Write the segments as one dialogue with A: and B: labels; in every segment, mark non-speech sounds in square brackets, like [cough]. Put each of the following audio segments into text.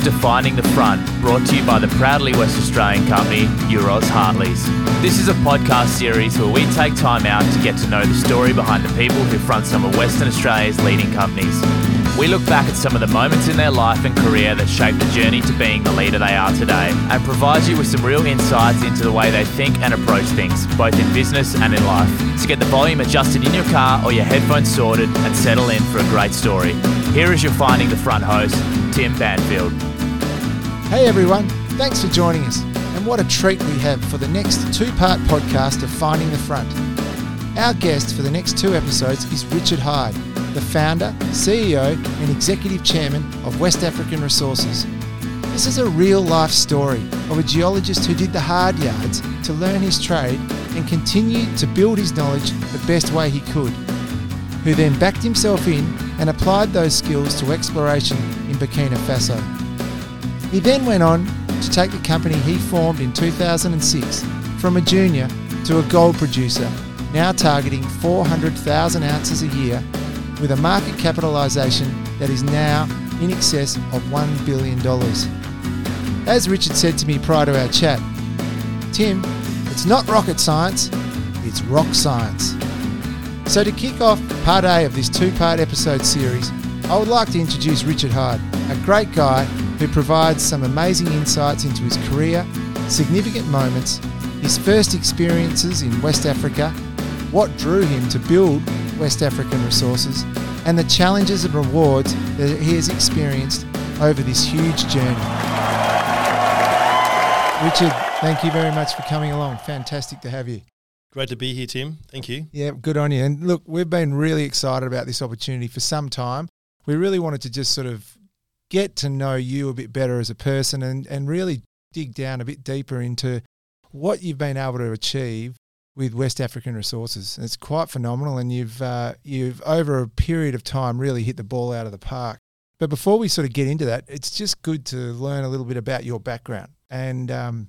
A: Welcome to Finding the Front, brought to you by the proudly West Australian company Euroz Hartleys. This is a podcast series where we take time out to get to know the story behind the people who front some of Western Australia's leading companies. We look back at some of the moments in their life and career that shaped the journey to being the leader they are today, and provide you with some real insights into the way they think and approach things, both in business and in life. So get the volume adjusted in your car or your headphones sorted and settle in for a great story. Here is your Finding the Front host, Tim Banfield.
B: Hey everyone, thanks for joining us. And what a treat we have for the next two part podcast of Finding the Front. Our guest for the next two episodes is Richard Hyde, the founder, CEO, and executive chairman of West African Resources. This is a real life story of a geologist who did the hard yards to learn his trade and continued to build his knowledge the best way he could, who then backed himself in and applied those skills to exploration in Burkina Faso. He then went on to take the company he formed in 2006 from a junior to a gold producer, now targeting 400,000 ounces a year with a market capitalisation that is now in excess of $1 billion. As Richard said to me prior to our chat, Tim, it's not rocket science, it's rock science. So, to kick off part A of this two part episode series, I would like to introduce Richard Hyde, a great guy who provides some amazing insights into his career, significant moments, his first experiences in West Africa, what drew him to build West African resources, and the challenges and rewards that he has experienced over this huge journey. Richard, thank you very much for coming along. Fantastic to have you.
C: Great to be here, Tim. Thank you.
B: Yeah, good on you. And look, we've been really excited about this opportunity for some time. We really wanted to just sort of get to know you a bit better as a person and, and really dig down a bit deeper into what you've been able to achieve with West African resources. It's quite phenomenal, and you've uh, you've over a period of time really hit the ball out of the park. But before we sort of get into that, it's just good to learn a little bit about your background. And um,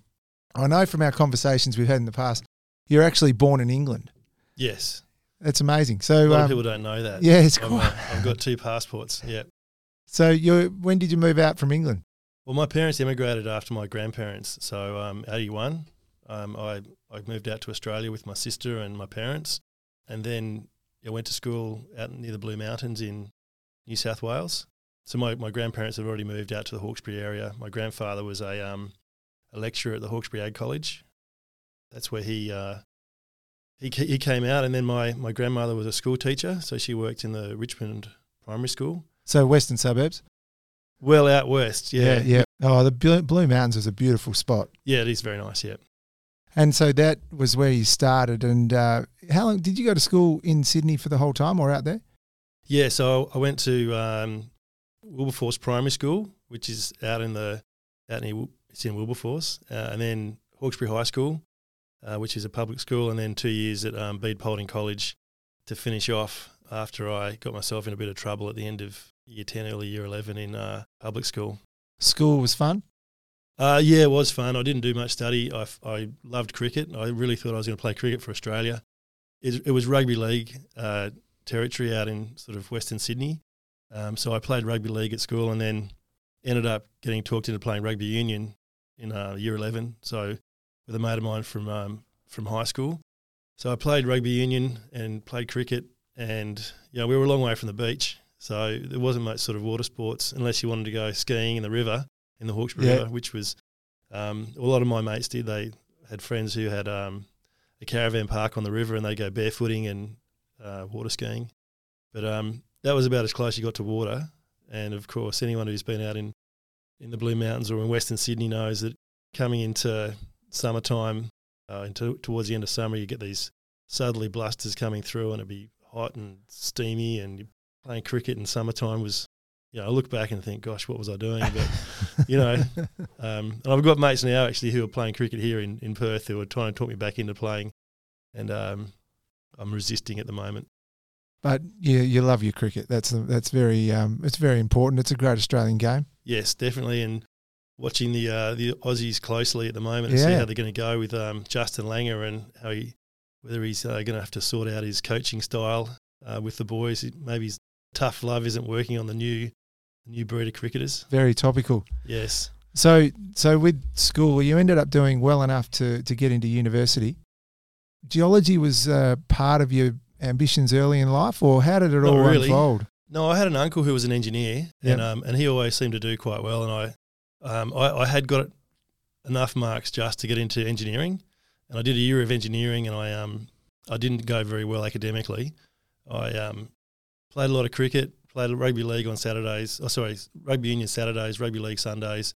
B: I know from our conversations we've had in the past, you're actually born in England.
C: Yes.
B: That's amazing. So
C: A lot
B: um,
C: of people don't know that.
B: yeah, it's
C: I've,
B: cool.
C: uh, I've got two passports. Yeah.
B: So you when did you move out from England?
C: Well, my parents immigrated after my grandparents. So, um, 81, um, I, I moved out to Australia with my sister and my parents. And then I went to school out near the Blue Mountains in New South Wales. So, my, my grandparents had already moved out to the Hawkesbury area. My grandfather was a, um, a lecturer at the Hawkesbury Ag College. That's where he, uh, he, he came out. And then my, my grandmother was a school teacher. So, she worked in the Richmond Primary School.
B: So western suburbs.
C: Well out west, yeah.
B: yeah. Oh, the Blue, Blue Mountains is a beautiful spot.
C: Yeah, it is very nice, yeah.
B: And so that was where you started. And uh, how long did you go to school in Sydney for the whole time, or out there?
C: Yeah, so I went to um, Wilberforce Primary School, which is out in the out near it's in Wilberforce, uh, and then Hawkesbury High School, uh, which is a public school, and then two years at um, Bede Polding College to finish off after I got myself in a bit of trouble at the end of year ten, early year eleven in uh, public school.
B: School was fun.
C: Uh, yeah, it was fun. I didn't do much study. I, I loved cricket. I really thought I was going to play cricket for Australia. It, it was rugby league uh, territory out in sort of Western Sydney. Um, so I played rugby league at school and then ended up getting talked into playing rugby union in uh, year 11. So with a mate of mine from, um, from high school. So I played rugby union and played cricket. And, you know, we were a long way from the beach. So there wasn't much sort of water sports unless you wanted to go skiing in the river in the Hawkesbury
B: Yeah.
C: River, which was um, a lot of my mates did. They had friends who had um, a caravan park on the river, and they go barefooting and uh, water skiing. But um, that was about as close you got to water. And of course, anyone who's been out in in the Blue Mountains or in Western Sydney knows that coming into summertime, uh, into towards the end of summer, you get these southerly blusters coming through, and it'd be hot and steamy, and you playing cricket in summertime was. You know, I look back and think, gosh, what was I doing? But [laughs] you know, um, and I've got mates now actually who are playing cricket here in, in Perth who are trying to talk me back into playing, and um, I'm resisting at the moment.
B: But you you love your cricket. That's that's very um, it's very important. It's a great Australian game.
C: Yes, definitely, and watching the uh, the Aussies closely at the moment and see how they're going to go with um, Justin Langer and how he whether he's uh, going to have to sort out his coaching style uh, with the boys. Maybe his tough love isn't working on the new new breed of cricketers.
B: Very topical.
C: Yes.
B: So, so with school, you ended up doing well enough to to get into university. Geology was uh, part of your ambitions early in life, or how did it
C: Not
B: all
C: really.
B: unfold?
C: No, I had an uncle who was an engineer,
B: Yep.
C: and um, and he always seemed to do quite well. And I, um, I, I had got enough marks just to get into engineering, and I did a year of engineering, and I um, I didn't go very well academically. I um, played a lot of cricket, played rugby league on Saturdays. Oh, sorry, rugby union Saturdays, rugby league Sundays.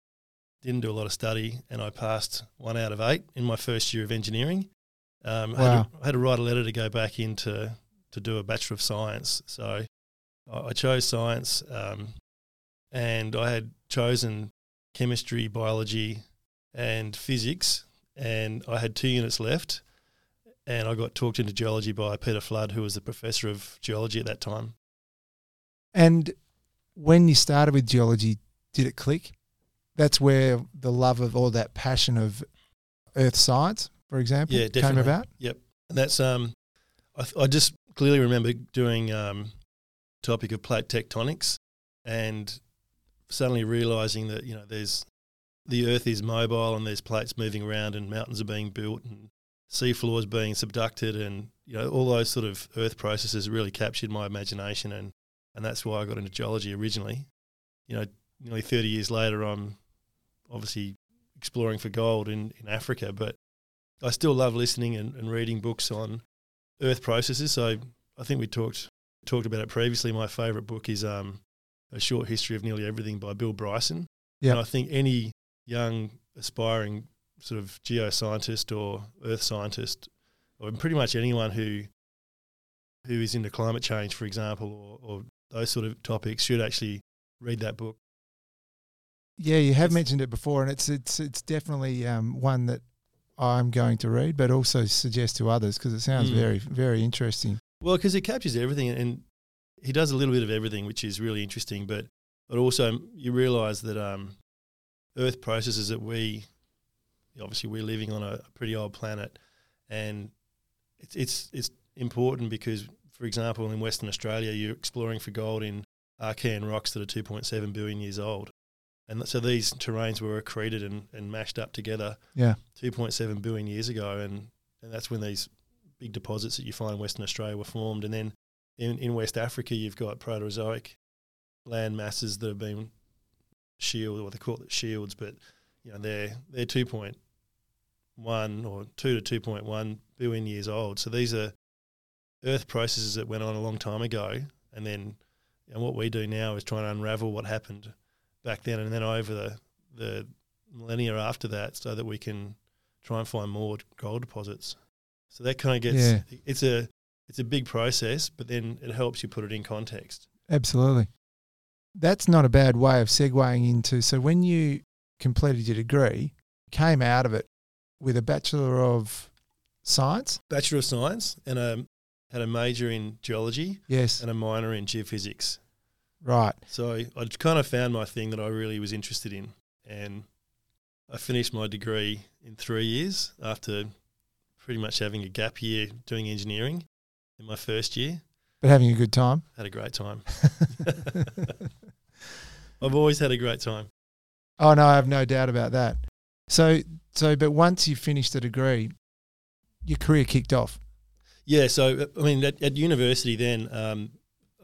C: Didn't do a lot of study, and I passed one out of eight in my first year of engineering. Um, I had,
B: Wow.
C: to, I had to write a letter to go back into to do a bachelor of science. So I I chose science, um, and I had chosen chemistry, biology, and physics, and I had two units left, and I got talked into geology by Peter Flood, who was the professor of geology at that time.
B: And when you started with geology, did it click? That's where the love of or that passion of earth science, for example,
C: Yeah,
B: came about.
C: Yep, and that's um, I, th- I just clearly remember doing um, topic of plate tectonics, and suddenly realizing that you know there's the Earth is mobile and there's plates moving around and mountains are being built and sea floors being subducted and you know all those sort of Earth processes really captured my imagination and and that's why I got into geology originally. You know, nearly 30 years later, I'm obviously exploring for gold in, in Africa, but I still love listening and, and reading books on Earth processes. So I think we talked talked about it previously. My favourite book is um, A Short History of Nearly Everything by Bill Bryson.
B: Yeah.
C: And I think any young aspiring sort of geoscientist or earth scientist, or pretty much anyone who who is into climate change, for example, or, or those sort of topics, should actually read that book.
B: Yeah, you have
C: It's-
B: mentioned it before, and it's it's it's definitely um, one that I'm going to read, but also suggest to others because it sounds
C: Mm.
B: very very interesting.
C: Well, because it captures everything, and he does a little bit of everything, which is really interesting. But but also you realise that um, Earth processes that we obviously we're living on a pretty old planet, and it's it's it's important because, for example, in Western Australia, you're exploring for gold in Archean rocks that are 2.7 billion years old. And so these terrains were accreted and, and mashed up together
B: Yeah,
C: 2.7 billion years ago, and, and that's when these big deposits that you find in Western Australia were formed. And then in, in West Africa, you've got Proterozoic land masses that have been shielded, or they call it shields, but you know they're they're 2.1 or 2 to 2.1 billion years old. So these are Earth processes that went on a long time ago, and then and what we do now is try and unravel what happened back then and then over the the millennia after that, so that we can try and find more gold deposits. So that kind of gets
B: Yeah.
C: it's a it's a big process, but then it helps you put it in context.
B: absolutely. That's not a bad way of segueing into. So when you completed your degree, came out of it with a bachelor of science.
C: Bachelor of Science and a had a major in geology
B: Yes,
C: and a minor in geophysics.
B: right.
C: So I kind of found my thing that I really was interested in, and I finished my degree in three years after pretty much having a gap year doing engineering in my first year.
B: But having a good time.
C: Had a great time. [laughs] [laughs] I've always had a great time.
B: Oh no, I have no doubt about that. So so but once you finished the degree, your career kicked off.
C: Yeah, so I mean, at, at university then, um,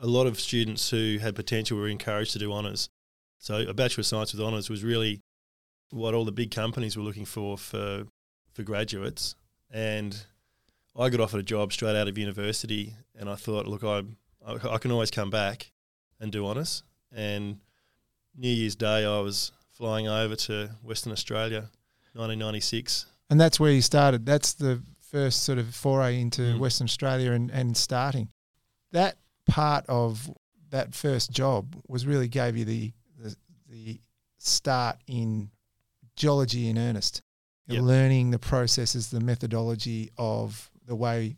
C: a lot of students who had potential were encouraged to do honours. So a bachelor of science with honours was really what all the big companies were looking for for for graduates. And I got offered a job straight out of university, and I thought, look, I I, I can always come back and do honours. And New Year's Day, I was flying over to Western Australia, 1996.
B: And that's where you started. That's the first sort of foray into
C: Mm.
B: Western Australia and, and starting. That part of that first job was really gave you the the, the start in geology in earnest.
C: Yep.
B: learning the processes, the methodology of the way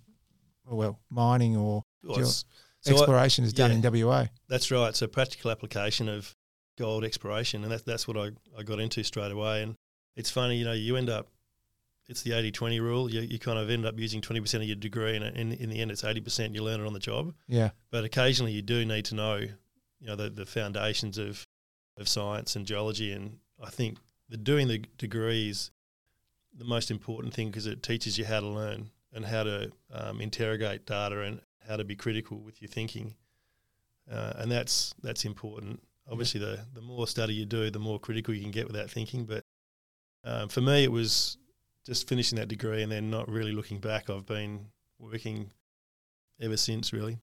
B: well, mining or
C: Well, so I-
B: exploration is done
C: yeah.
B: in WA.
C: That's right. So practical application of gold exploration, and that's that's what I, I got into straight away. And it's funny, you know, you end up, it's the 80-20 rule. You, you kind of end up using 20% of your degree, and in, in the end, it's 80% you learn it on the job.
B: Yeah.
C: But occasionally you do need to know, you know, the, the foundations of of science and geology. And I think the doing the degrees the most important thing because it teaches you how to learn and how to um, interrogate data and how to be critical with your thinking. Uh, and that's that's important. Obviously, the the more study you do, the more critical you can get with that thinking. But um, for me, it was just finishing that degree and then not really looking back. I've been working ever since, really.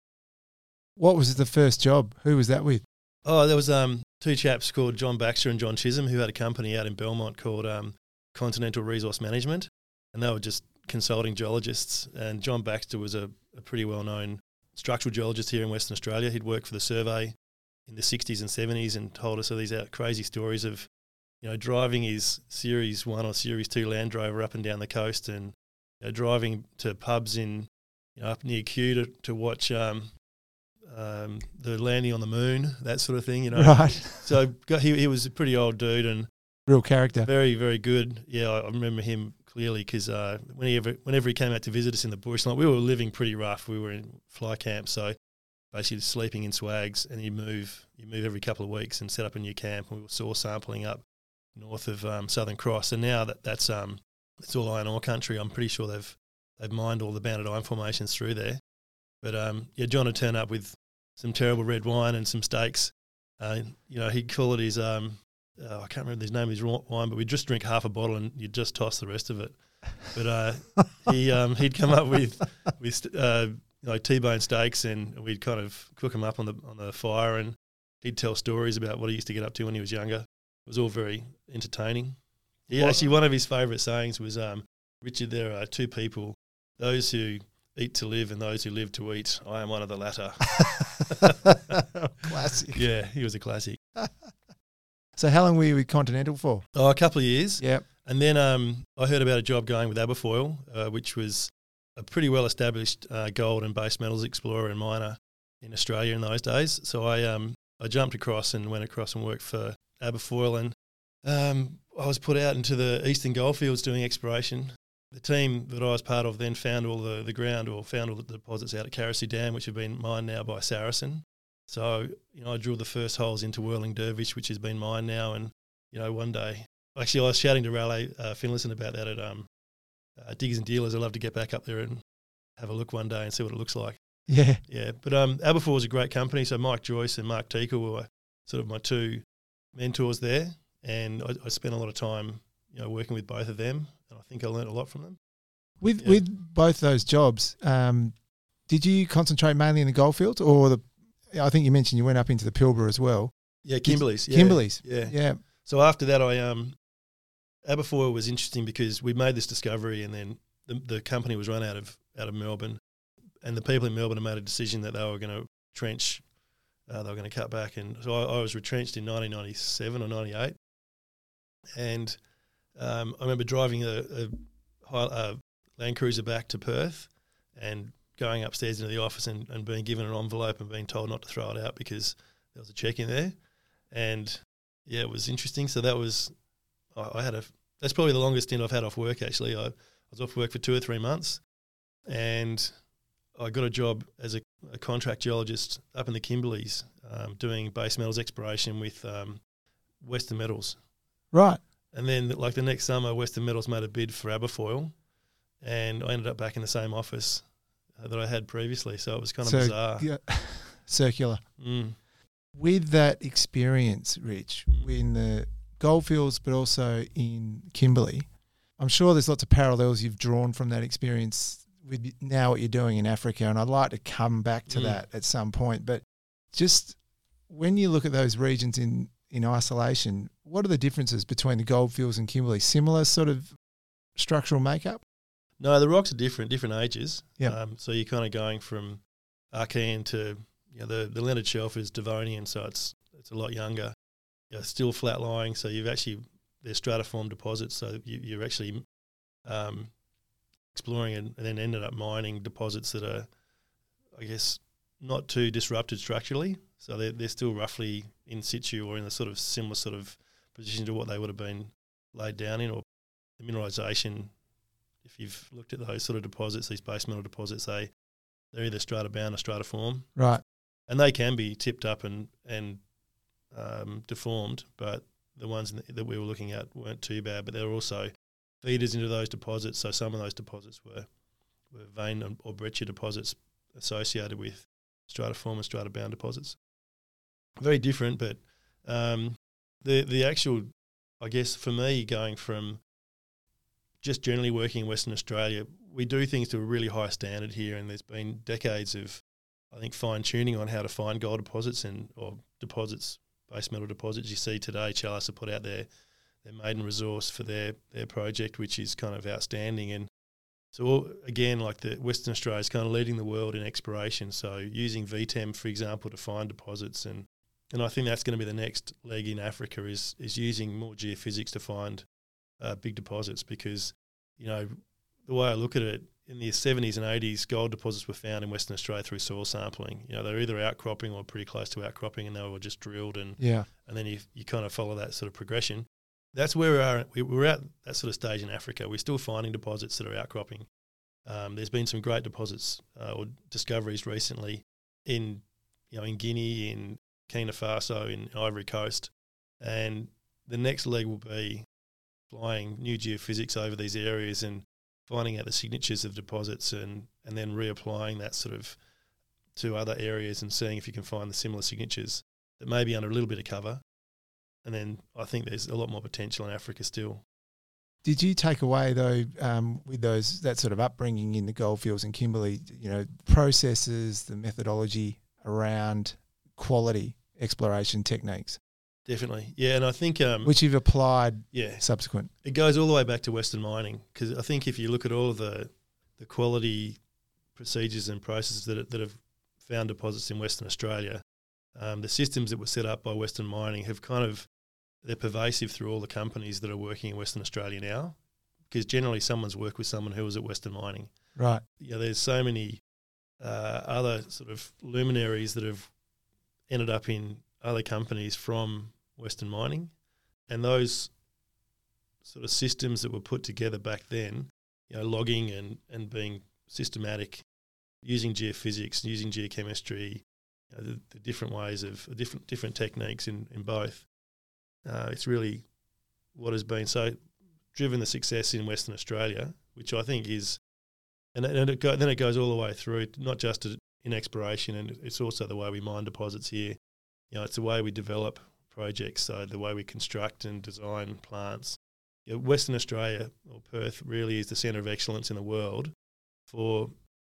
B: What was the first job? Who was that with?
C: Oh, there was um, two chaps called John Baxter and John Chisholm who had a company out in Belmont called um, Continental Resource Management, and they were just consulting geologists. And John Baxter was a, a pretty well known structural geologist here in Western Australia. He'd worked for the survey in the 60s and 70s and told us all these crazy stories of, you know, driving his Series 1 or Series 2 Land Rover up and down the coast and you know, driving to pubs in, you know, up near Cue to, to watch um, um, the landing on the moon, that sort of thing, you know.
B: Right.
C: So he, he was a pretty old dude and
B: Real character.
C: very, very good. Yeah, I I remember him clearly because uh, whenever whenever he came out to visit us in the bush, like we were living pretty rough. We were in fly camp, so basically sleeping in swags, and you move you move every couple of weeks and set up a new camp. And we were soil sampling up north of um, Southern Cross, and now that that's um it's all iron ore country. I'm pretty sure they've they've mined all the banded iron formations through there. But um, yeah, John would turn up with some terrible red wine and some steaks. Uh, you know, he'd call it his um, oh, I can't remember his name, his wine, but we'd just drink half a bottle and you'd just toss the rest of it. But uh, he [laughs] um, he'd come up with with uh, you know, T-bone steaks and we'd kind of cook them up on the on the fire and he'd tell stories about what he used to get up to when he was younger. Was all very entertaining. He
B: What-
C: actually one of his favourite sayings was, um, "Richard, there are two people: those who eat to live and those who live to eat. I am one of the latter." [laughs]
B: Classic.
C: yeah, he was a classic. [laughs]
B: So how long were you with Continental for?
C: Oh, a couple of years.
B: Yep.
C: And then um, I heard about a job going with Aberfoyle, uh, which was a pretty well established uh, gold and base metals explorer and miner in Australia in those days. So I um, I jumped across and went across and worked for Aberfoyle, and um, I was put out into the eastern goldfields doing exploration. The team that I was part of then found all the, the ground or found all the deposits out at Carosue Dam, which have been mined now by Saracen. So, you know, I drilled the first holes into Whirling Dervish, which has been mined now. And, you know, one day, actually, I was shouting to Raleigh uh, Finlayson about that at um, uh, Diggers and Dealers. I'd love to get back up there and have a look one day and see what it looks like.
B: Yeah.
C: Yeah, but um, Aberfoyle was a great company. So Mike Joyce and Mark Teagle were sort of my two mentors there, and I, I spent a lot of time, you know, working with both of them, and I think I learned a lot from them.
B: With
C: Yeah.
B: with both those jobs, um, did you concentrate mainly in the goldfields, or the? I think you mentioned you went up into the Pilbara as well.
C: Yeah, Kimberley's. Yeah.
B: Kimberley's.
C: Yeah.
B: Yeah.
C: So after that, I um, Aberfoyle was interesting because we made this discovery, and then the, the company was run out of out of Melbourne, and the people in Melbourne made a decision that they were going to trench, uh, they were going to cut back, and so I, I was retrenched in 1997 or 98, and um, I remember driving a, a, a Land Cruiser back to Perth, and going upstairs into the office and, and being given an envelope and being told not to throw it out because there was a check in there, and yeah, it was interesting. So that was, I, I had a, that's probably the longest stint I've had off work actually. I, I was off work for two or three months and I got a job as a, a contract geologist up in the Kimberleys um, doing base metals exploration with um, Western Metals.
B: Right.
C: And then, like the next summer, Western Metals made a bid for Aberfoyle, and I ended up back in the same office uh, that I had previously. So it was kind of
B: So,
C: bizarre.
B: yeah, [laughs] circular.
C: Mm.
B: With that experience, Rich, in the goldfields, but also in Kimberley, I'm sure there's lots of parallels you've drawn from that experience with now what you're doing in Africa. And I'd like to come back to
C: Mm.
B: that at some point. But just when you look at those regions in, in isolation, what are the differences between the goldfields and Kimberley? Similar sort of structural makeup?
C: No, the rocks are different, different ages.
B: Yeah.
C: Um, so you're kind of going from Archean to you know, the the Lennard Shelf is Devonian, so it's it's a lot younger. Yeah, still flat lying. So you've actually they're stratiform deposits. So you, you're actually um, exploring and, and then ended up mining deposits that are, I guess, not too disrupted structurally. So they're they're still roughly in situ or in the sort of similar sort of position to what they would have been laid down in, or the mineralisation if you've looked at those sort of deposits, these base metal deposits, they they're either strata bound or stratiform,
B: Right.
C: and they can be tipped up and and um, deformed, but the ones that we were looking at weren't too bad. But they're also feeders into those deposits. So some of those deposits were were vein or breccia deposits associated with stratiform and stratabound deposits. Very different, but um, the the actual, I guess, for me, going from just generally working in Western Australia, we do things to a really high standard here, and there's been decades of, I think, fine tuning on how to find gold deposits and or deposits, base metal deposits. You see today, Chalice have put out their their maiden resource for their their project, which is kind of outstanding. And so again, like the Western Australia is kind of leading the world in exploration. So using VTEM, for example, to find deposits, and and I think that's going to be the next leg in Africa is is using more geophysics to find uh, big deposits because you know the way I look at it in the 70s and 80s gold deposits were found in Western Australia through soil sampling you know they're either outcropping or pretty close to outcropping and they were just drilled and
B: yeah
C: and then you you kind of follow that sort of progression that's where we are we, we're at that sort of stage in Africa. We're still finding deposits that are outcropping. Um, there's been some great deposits uh, or discoveries recently in you know in Guinea in Burkina Faso in Ivory Coast. And the next leg will be flying new geophysics over these areas and finding out the signatures of deposits and, and then reapplying that sort of to other areas and seeing if you can find the similar signatures that may be under a little bit of cover. And then I think there's a lot more potential in Africa still.
B: Did you take away though um, with those that sort of upbringing in the goldfields and Kimberley, you know, processes, the methodology around quality exploration techniques?
C: Definitely, yeah, and I think um,
B: which you've applied,
C: yeah,
B: subsequent.
C: It goes all the way back to Western mining because I think if you look at all of the the quality procedures and processes that that have found deposits in Western Australia, um, the systems that were set up by Western mining have kind of they're pervasive through all the companies that are working in Western Australia now, because generally someone's worked with someone who was at Western mining.
B: Right.
C: Yeah, there's so many uh, other sort of luminaries that have ended up in other companies from Western Mining, and those sort of systems that were put together back then, you know, logging and, and being systematic, using geophysics, using geochemistry, you know, the, the, different ways of different different techniques in, in both. Uh, it's really what has been so driven the success in Western Australia, which I think is, and, and it go, then it goes all the way through, not just in exploration, and it's also the way we mine deposits here. You know, it's the way we develop projects. So the way we construct and design plants. You know, Western Australia or Perth really is the centre of excellence in the world for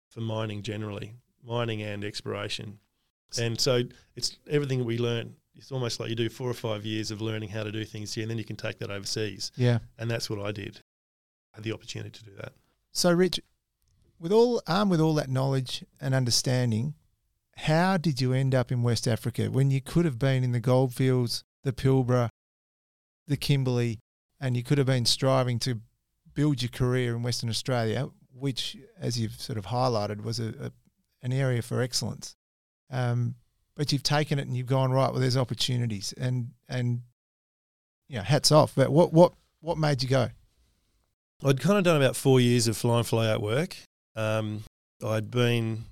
C: for mining generally, mining and exploration. And so it's everything we learn. It's almost like you do four or five years of learning how to do things here, and then you can take that overseas.
B: Yeah,
C: and that's what I did. I had the opportunity to do that.
B: So, Rich, with all armed with all that knowledge and understanding, how did you end up in West Africa when you could have been in the goldfields, the Pilbara, the Kimberley, and you could have been striving to build your career in Western Australia, which, as you've sort of highlighted, was a, a an area for excellence. Um, but you've taken it and you've gone right. Well, there's opportunities, and and you know, hats off. But what what what made you go?
C: I'd kind of done about four years of fly and fly out work. Um, I'd been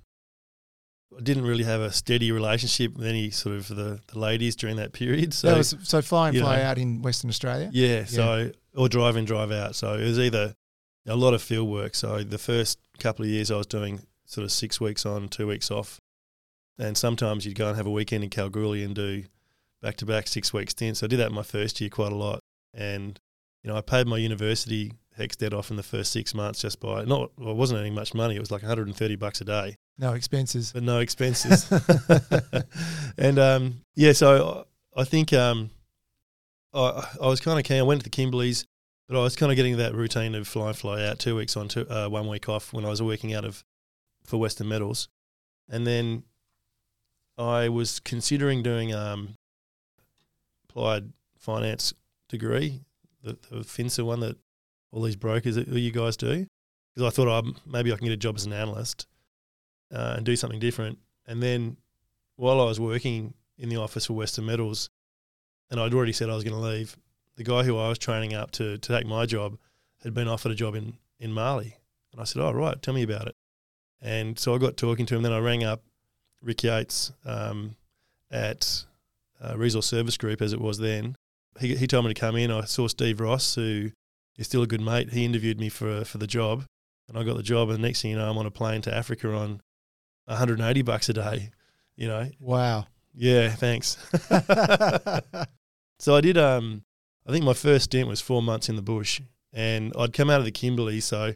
C: I didn't really have a steady relationship with any sort of the, the ladies during that period. So
B: that was, so fly and fly know, out in Western Australia.
C: Yeah, so yeah. or drive in, drive out. So it was either a lot of field work. So the first couple of years I was doing sort of six weeks on, two weeks off, and sometimes you'd go and have a weekend in Kalgoorlie and do back to back six week stints. So I did that in my first year quite a lot, and you know I paid my university HECS debt off in the first six months just by not well, I wasn't earning much money. It was like 130 bucks a day
B: no expenses.
C: But no expenses. [laughs] [laughs] and um, yeah, so I think um, I, I was kind of keen. I went to the Kimberleys, but I was kind of getting that routine of fly fly out, two weeks on, two, uh, one week off when I was working out of for Western Metals. And then I was considering doing um, applied finance degree, the, the FINSIA one that all these brokers that you guys do, because I thought oh, maybe I can get a job as an analyst uh, and do something different. And then while I was working in the office for Western Metals, and I'd already said I was going to leave, the guy who I was training up to, to take my job had been offered a job in, in Mali. And I said, Oh, right, tell me about it. And so I got talking to him. Then I rang up Rick Yates um, at uh, Resource Service Group as it was then. He, he told me to come in. I saw Steve Ross, who is still a good mate. He interviewed me for for the job, and I got the job. And the next thing you know, I'm on a plane to Africa on 180 bucks a day. You know,
B: Wow.
C: yeah, thanks. [laughs] so I did. Um, I think my first stint was four months in the bush, and I'd come out of the Kimberley. So,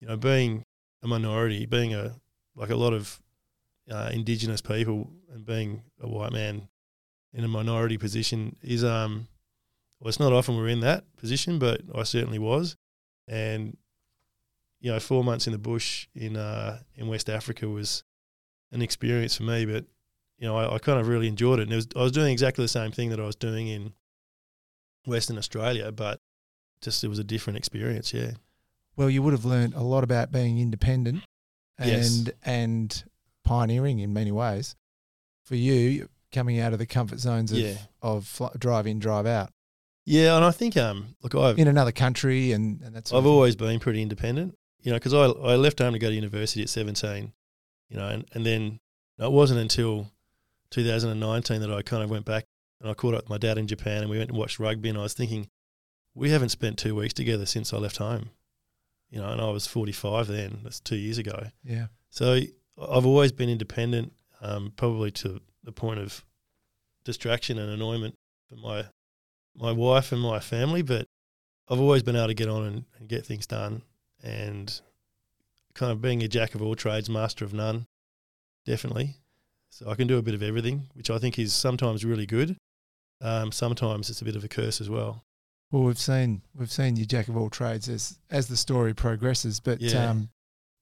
C: you know, being a minority, being a like a lot of uh, Indigenous people, and being a white man in a minority position is um, well, it's not often we're in that position, but I certainly was, and you know, four months in the bush in uh, in West Africa was an experience for me, but you know, I, I kind of really enjoyed it. And it was, I was doing exactly the same thing that I was doing in Western Australia, but just it was a different experience. Yeah.
B: Well, you would have learned a lot about being independent and
C: Yes.
B: and pioneering in many ways. For you, coming out of the comfort zones of,
C: Yeah.
B: of drive in, drive out
C: Yeah. And I think, um, look, I've,
B: in another country, and, and that's
C: I've always been pretty independent, you know, because I, I left home to go to university at 17, you know, and, and then it wasn't until 2019 that I kind of went back and I caught up with my dad in Japan and we went and watched rugby and I was thinking, we haven't spent two weeks together since I left home, you know, and I was 45 then, that's two years ago.
B: yeah.
C: So I've always been independent, um, probably to the point of distraction and annoyment for my my wife and my family. But I've always been able to get on and, and get things done, and kind of being a jack of all trades, master of none, definitely. So I can do a bit of everything, which I think is sometimes really good. Um, sometimes it's a bit of a curse as well.
B: Well, we've seen we've seen you jack of all trades as as the story progresses. But
C: Yeah.
B: um,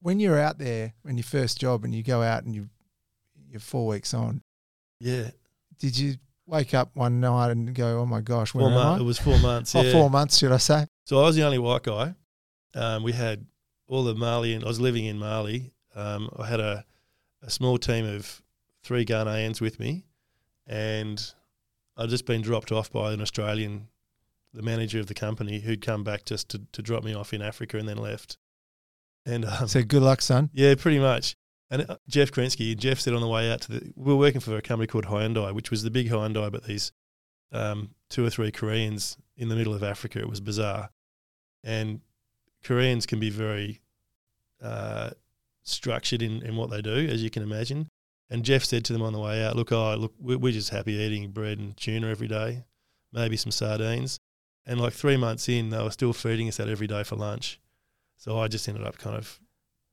B: when you're out there, when your first job, and you go out and you you're four weeks on,
C: Yeah,
B: did you wake up one night and go, "Oh my gosh, where
C: four months.
B: I?"
C: It was four months. [laughs]
B: Oh,
C: yeah.
B: four months, should I say?
C: So I was the only white guy. Um, we had all the Mali, and I was living in Mali. Um, I had a, a small team of three Ghanaians with me, and I'd just been dropped off by an Australian, the manager of the company, who'd come back just to, to drop me off in Africa and then left. And um,
B: So good luck, son.
C: yeah, pretty much. And uh, Jeff Krensky, Jeff said on the way out to the, we were working for a company called Hyundai, which was the big Hyundai, but these um, two or three Koreans in the middle of Africa. It was bizarre. And Koreans can be very uh, structured in, in what they do, as you can imagine. And Jeff said to them on the way out, look, oh, look, we're, we're just happy eating bread and tuna every day, maybe some sardines. And like three months in, they were still feeding us that every day for lunch. So I just ended up kind of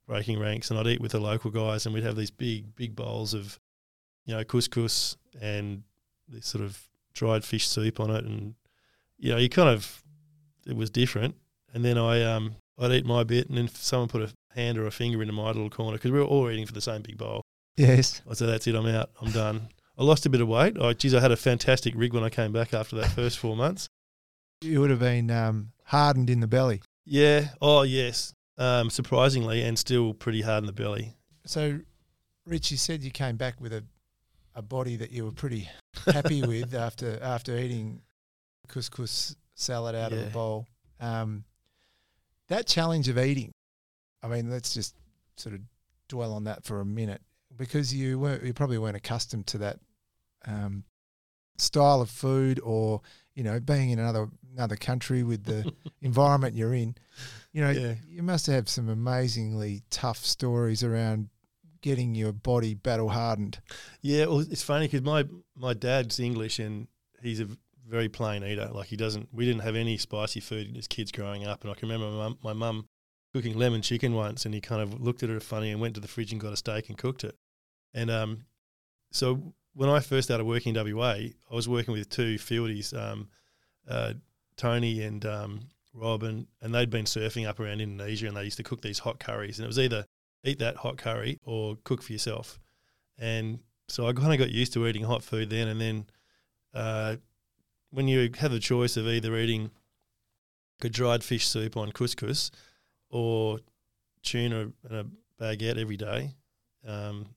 C: breaking ranks and I'd eat with the local guys and we'd have these big, big bowls of, you know, couscous and this sort of dried fish soup on it. And, you know, you kind of, it was different. And then I, um, I'd eat my bit and then someone put a hand or a finger into my little corner because we were all eating for the same big bowl.
B: Yes.
C: I said, that's it, I'm out, I'm done. I lost a bit of weight. I, geez, I had a fantastic rig when I came back after that first four months.
B: You would have been um, hardened in the belly.
C: Yeah. Oh, yes. Um, surprisingly, and still pretty hard in the belly.
B: So, Rich, you said you came back with a, a body that you were pretty happy [laughs] with after after eating couscous salad out of
C: Yeah.
B: a bowl. Um, that challenge of eating, I mean, let's just sort of dwell on that for a minute because you weren't you probably weren't accustomed to that um, style of food or you know being in another another country with the [laughs] environment you're in. You know,
C: Yeah.
B: you must have some amazingly tough stories around getting your body battle hardened.
C: Yeah, well, it's funny because my my dad's English and he's a very plain eater. Like he doesn't. We didn't have any spicy food as kids growing up, and I can remember my mum, my mum cooking lemon chicken once, and he kind of looked at her funny and went to the fridge and got a steak and cooked it. And um, so when I first started working in WA, I was working with two fieldies, um, uh, Tony and um, Rob, and, and they'd been surfing up around Indonesia, and they used to cook these hot curries, and it was either eat that hot curry or cook for yourself. And so I kind of got used to eating hot food then. And then uh, when you have the choice of either eating a dried fish soup on couscous or tuna and a baguette every day, um,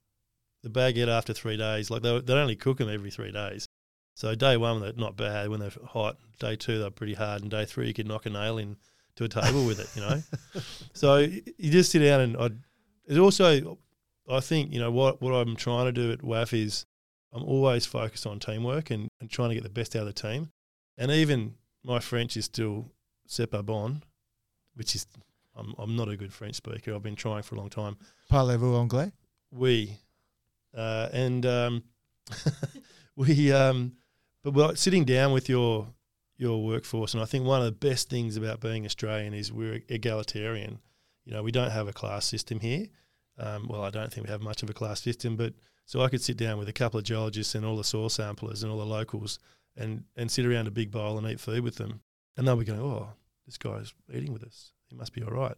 C: the baguette after three days, like they they only cook them every three days. So day one they're not bad when they're hot. Day two they're pretty hard, and day three you could knock a nail in to a table with it. You know. [laughs] So you just sit down and I. It also, I think you know what what I'm trying to do at WAF is, I'm always focused on teamwork and, and trying to get the best out of the team. And even my French is still c'est pas bon, which is I'm I'm not a good French speaker. I've been trying for a long time.
B: Parlez-vous anglais?
C: We uh, and um, [laughs] we um, but we're sitting down with your your workforce, and I think one of the best things about being Australian is we're egalitarian. You know, we don't have a class system here. Um, well, I don't think we have much of a class system, but so I could sit down with a couple of geologists and all the soil samplers and all the locals and, and sit around a big bowl and eat food with them. And they'll be going, oh, this guy's eating with us. He must be all right.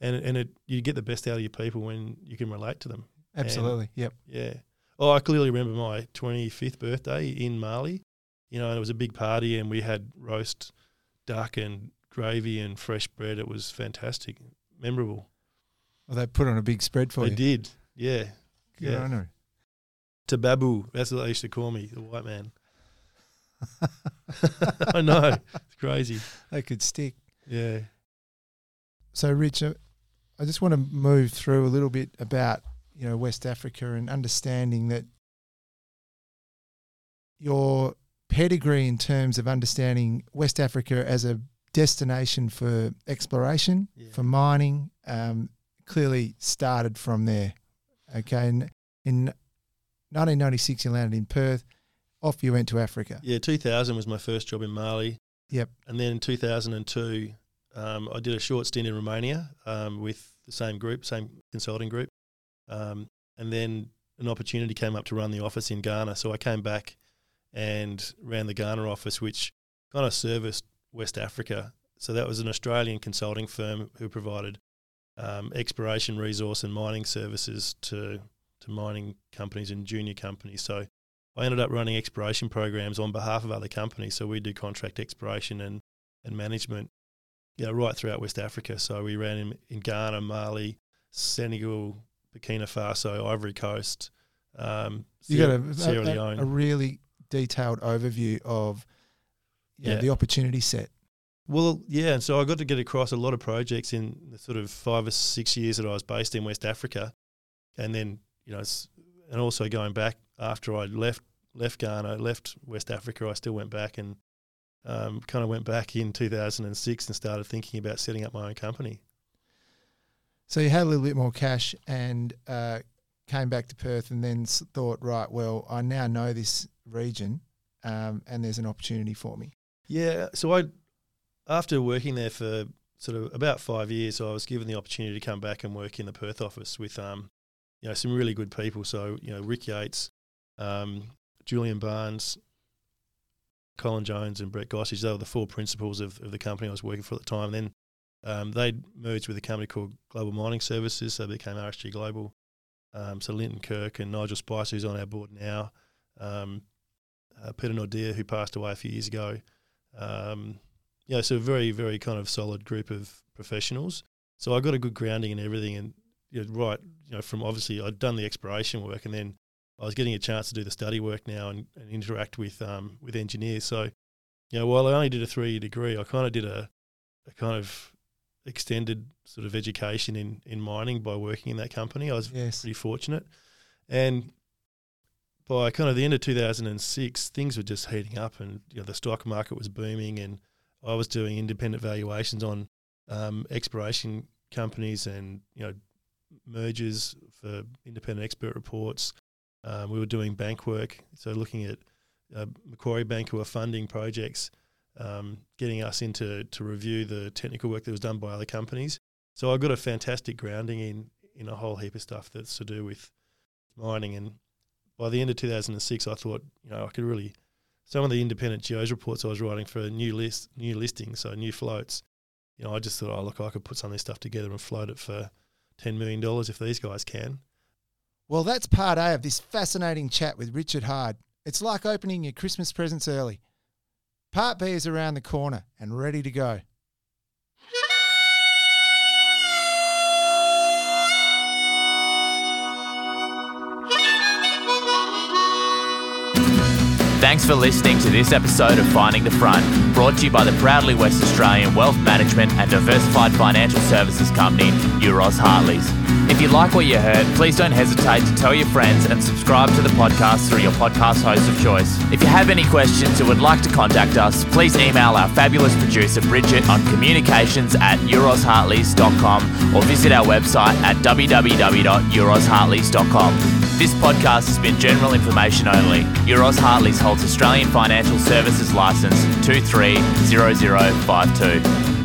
C: And, and it, you get the best out of your people when you can relate to them.
B: Absolutely.
C: And,
B: yep.
C: Yeah. Oh, I clearly remember my 25th birthday in Mali. You know, and it was a big party and we had roast duck and gravy and fresh bread. It was fantastic, memorable.
B: Well, they put on a big spread for
C: they
B: you.
C: They did. Yeah.
B: Good
C: yeah.
B: on her.
C: Tababu. That's what they used to call me, the white man. [laughs] I know. It's crazy.
B: They could stick.
C: Yeah.
B: So, Rich, I just want to move through a little bit about you know West Africa and understanding that your pedigree in terms of understanding West Africa as a destination for exploration,
C: Yeah.
B: for mining, um, clearly started from there. Okay, and in 1996 you landed in Perth. Off you went to Africa.
C: Yeah, 2000 was my first job in Mali.
B: Yep.
C: And then in 2002, um, I did a short stint in Romania um, with the same group, same consulting group. Um, and then an opportunity came up to run the office in Ghana. So I came back and ran the Ghana office, which kind of serviced West Africa. So that was an Australian consulting firm who provided um, exploration, resource, and mining services to to mining companies and junior companies. So I ended up running exploration programs on behalf of other companies. So we do contract exploration and, and management, you know, right throughout West Africa. So we ran in, in Ghana, Mali, Senegal, Burkina Faso, Ivory Coast, um,
B: You got a, a- a- really detailed overview of know,
C: Yeah.
B: the opportunity set.
C: Well, yeah, and so I got to get across a lot of projects in the sort of five or six years that I was based in West Africa, and then you know, and also going back after I left left Ghana, left West Africa, I still went back and um, kind of went back in 2006 and started thinking about setting up my own company.
B: So you had a little bit more cash and uh, came back to Perth, and then thought, right, well, I now know this region, um, and there's an opportunity for me.
C: Yeah, so I after working there for sort of about five years, I was given the opportunity to come back and work in the Perth office with um, you know, some really good people. So you know, Rick Yates, um, Julian Barnes, Colin Jones, and Brett Gossage. They were the four principals of, of the company I was working for at the time. Then um, they merged with a company called Global Mining Services, so they became RSG Global. Um, so Linton Kirk and Nigel Spicer, who's on our board now, um, uh, Peter Nordia, who passed away a few years ago. Um, so a very, very kind of solid group of professionals. So I got a good grounding in everything, and you know, right, you know, from obviously I'd done the exploration work, and then I was getting a chance to do the study work now and, and interact with um, with engineers. So, you know, while I only did a three year degree, I kind of did a, a kind of extended sort of education in in mining by working in that company. I was
B: Yes.
C: pretty fortunate. And by kind of the end of 2006, things were just heating up, and you know the stock market was booming, and I was doing independent valuations on um, exploration companies and you know mergers for independent expert reports. Um, we were doing bank work, so looking at uh, Macquarie Bank who are funding projects, um, getting us into to review the technical work that was done by other companies. So I got a fantastic grounding in in a whole heap of stuff that's to do with mining. And by the end of 2006, I thought, you know, I could really some of the independent geos reports I was writing for new list, new listings, so new floats. You know, I just thought, oh look, I could put some of this stuff together and float it for ten million dollars if these guys can.
B: Well, that's part A of this fascinating chat with Richard Hyde. It's like opening your Christmas presents early. Part B is around the corner and ready to go.
A: Thanks for listening to this episode of Finding the Front, brought to you by the proudly West Australian wealth management and diversified financial services company, Euroz Hartleys. If you like what you heard, please don't hesitate to tell your friends and subscribe to the podcast through your podcast host of choice. If you have any questions or would like to contact us, please email our fabulous producer Bridget on communications at eurozhartleys.com or visit our website at www.eurozhartleys.com. This podcast has been general information only. Euroz Hartleys holds Australian Financial Services Licence 230052.